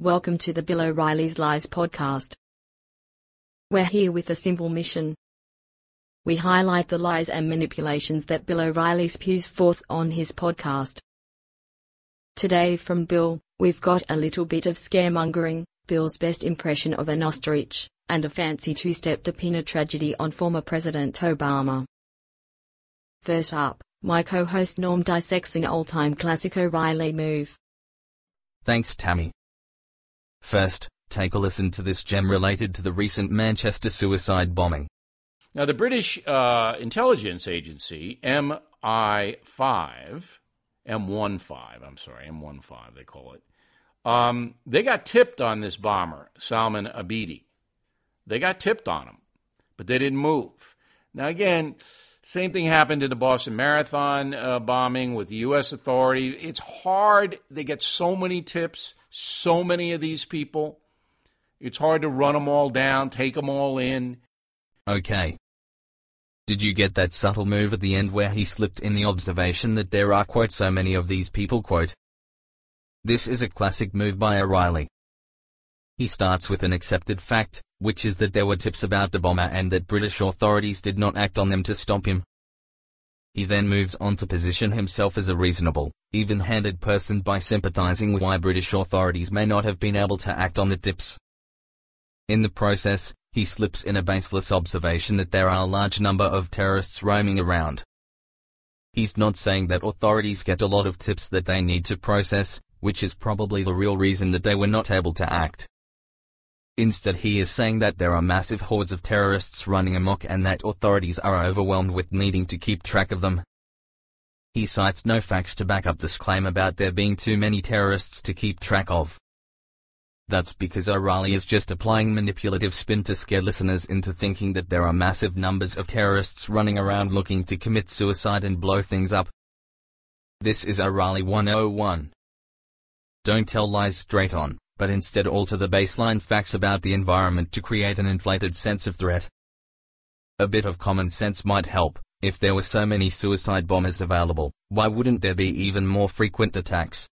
Welcome to the Bill O'Reilly's Lies podcast. We're here with a simple mission. We highlight the lies and manipulations that Bill O'Reilly spews forth on his podcast. Today from Bill, we've got a little bit of scaremongering, Bill's best impression of an ostrich, and a fancy two-step to pin a tragedy on former President Obama. First up, my co-host Norm dissects an all-time classic O'Reilly move. Thanks Tammy. First, take a listen to this gem related to the recent Manchester suicide bombing. Now, the British uh, intelligence agency, MI5, M15, I'm sorry, M15, they call it, um, they got tipped on this bomber, Salman Abedi. They got tipped on him, but they didn't move. Now, again, same thing happened in the Boston Marathon uh, bombing with the U.S. authorities. It's hard. They get so many tips, so many of these people. It's hard to run them all down, take them all in. Okay. Did you get that subtle move at the end where he slipped in the observation that there are quote so many of these people quote? This is a classic move by O'Reilly. He starts with an accepted fact, which is that there were tips about the bomber and that British authorities did not act on them to stop him. He then moves on to position himself as a reasonable, even-handed person by sympathizing with why British authorities may not have been able to act on the tips. In the process, he slips in a baseless observation that there are a large number of terrorists roaming around. He's not saying that authorities get a lot of tips that they need to process, which is probably the real reason that they were not able to act. Instead he is saying that there are massive hordes of terrorists running amok and that authorities are overwhelmed with needing to keep track of them. He cites no facts to back up this claim about there being too many terrorists to keep track of. That's because O'Reilly is just applying manipulative spin to scare listeners into thinking that there are massive numbers of terrorists running around looking to commit suicide and blow things up. This is O'Reilly 101. Don't tell lies straight on but instead alter the baseline facts about the environment to create an inflated sense of threat. A bit of common sense might help. If there were so many suicide bombers available, why wouldn't there be even more frequent attacks?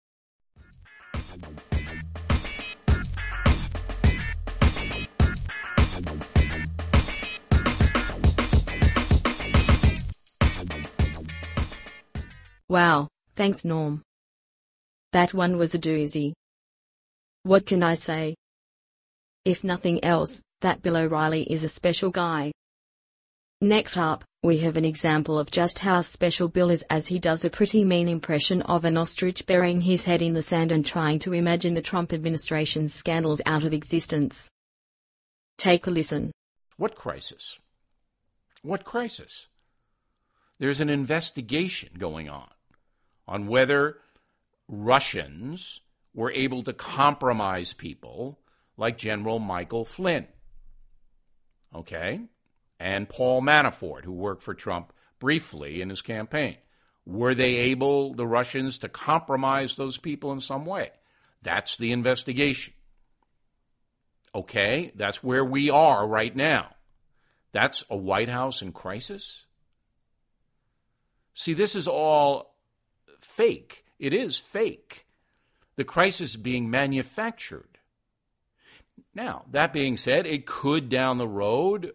Wow, thanks Norm. That one was a doozy. What can I say? If nothing else, that Bill O'Reilly is a special guy. Next up, we have an example of just how special Bill is as he does a pretty mean impression of an ostrich burying his head in the sand and trying to imagine the Trump administration's scandals out of existence. Take a listen. What crisis? What crisis? There's an investigation going on on whether Russians were able to compromise people like General Michael Flynn. Okay? And Paul Manafort, who worked for Trump briefly in his campaign. Were they able, the Russians, to compromise those people in some way? That's the investigation. Okay? That's where we are right now. That's a White House in crisis? See, this is all fake. It is fake the crisis being manufactured. Now, that being said, it could down the road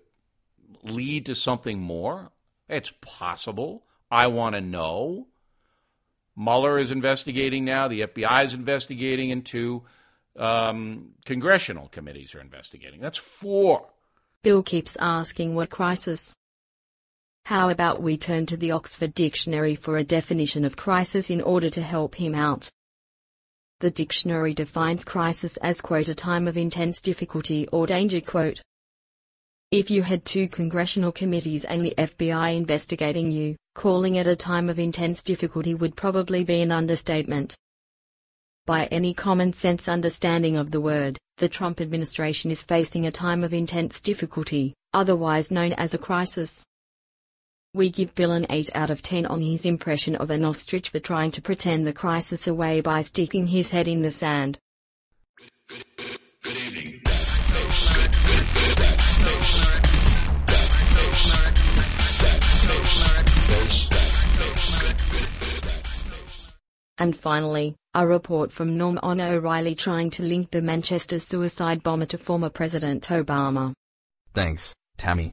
lead to something more. It's possible. I want to know. Mueller is investigating now. The FBI is investigating, and two um, congressional committees are investigating. That's four. Bill keeps asking what crisis. How about we turn to the Oxford Dictionary for a definition of crisis in order to help him out? The dictionary defines crisis as quote a time of intense difficulty or danger quote. If you had two congressional committees and the FBI investigating you, calling it a time of intense difficulty would probably be an understatement. By any common sense understanding of the word, the Trump administration is facing a time of intense difficulty, otherwise known as a crisis. We give Bill an 8 out of 10 on his impression of an ostrich for trying to pretend the crisis away by sticking his head in the sand. And finally, a report from Norm on O'Reilly trying to link the Manchester suicide bomber to former President Obama. Thanks, Tammy.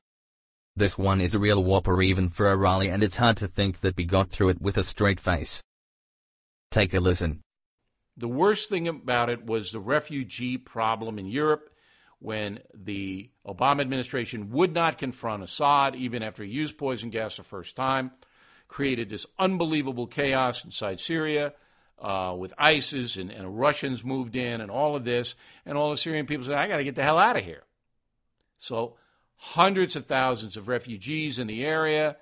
This one is a real whopper even for O'Reilly and it's hard to think that we got through it with a straight face. Take a listen. The worst thing about it was the refugee problem in Europe when the Obama administration would not confront Assad, even after he used poison gas the first time, created this unbelievable chaos inside Syria uh, with ISIS and, and Russians moved in and all of this. And all the Syrian people said, I got to get the hell out of here. So hundreds of thousands of refugees in the area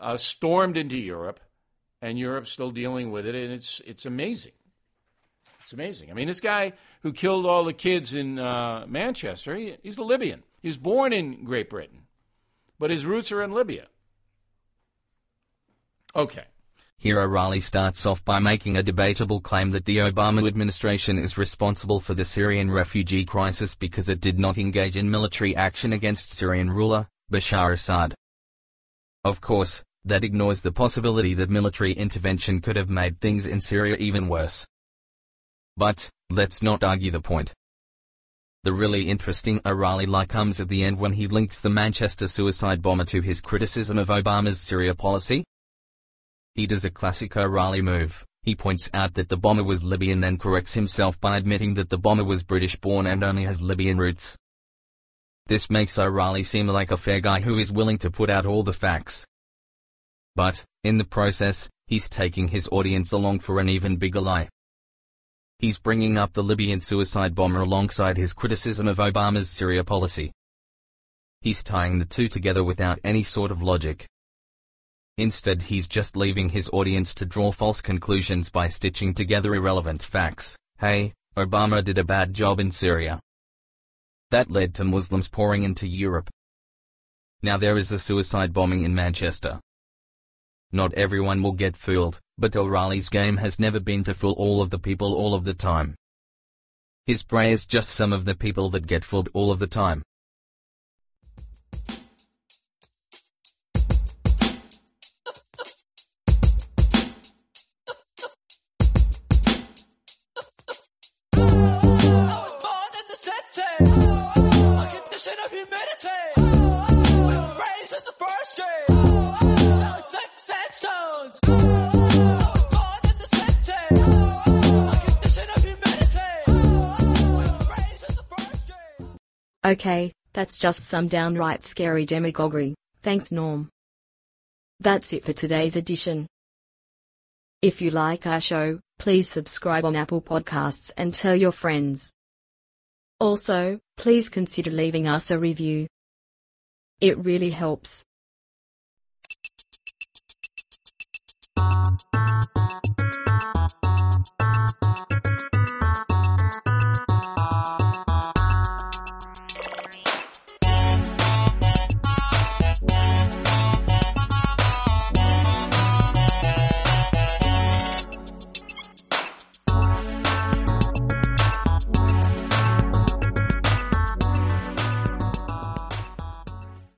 uh, stormed into Europe, and Europe's still dealing with it, and it's, it's amazing. It's amazing. I mean, this guy who killed all the kids in uh, Manchester, he, he's a Libyan. He was born in Great Britain, but his roots are in Libya. Okay. Here O'Reilly starts off by making a debatable claim that the Obama administration is responsible for the Syrian refugee crisis because it did not engage in military action against Syrian ruler, Bashar Assad. Of course, that ignores the possibility that military intervention could have made things in Syria even worse. But, let's not argue the point. The really interesting O'Reilly lie comes at the end when he links the Manchester suicide bomber to his criticism of Obama's Syria policy. He does a classic O'Reilly move. He points out that the bomber was Libyan then corrects himself by admitting that the bomber was British born and only has Libyan roots. This makes O'Reilly seem like a fair guy who is willing to put out all the facts. But, in the process, he's taking his audience along for an even bigger lie. He's bringing up the Libyan suicide bomber alongside his criticism of Obama's Syria policy. He's tying the two together without any sort of logic. Instead he's just leaving his audience to draw false conclusions by stitching together irrelevant facts. Hey, Obama did a bad job in Syria. That led to Muslims pouring into Europe. Now there is a suicide bombing in Manchester. Not everyone will get fooled, but O'Reilly's game has never been to fool all of the people all of the time. His prey is just some of the people that get fooled all of the time. Okay, that's just some downright scary demagoguery. Thanks, Norm. That's it for today's edition. If you like our show, please subscribe on Apple Podcasts and tell your friends. Also, please consider leaving us a review. It really helps.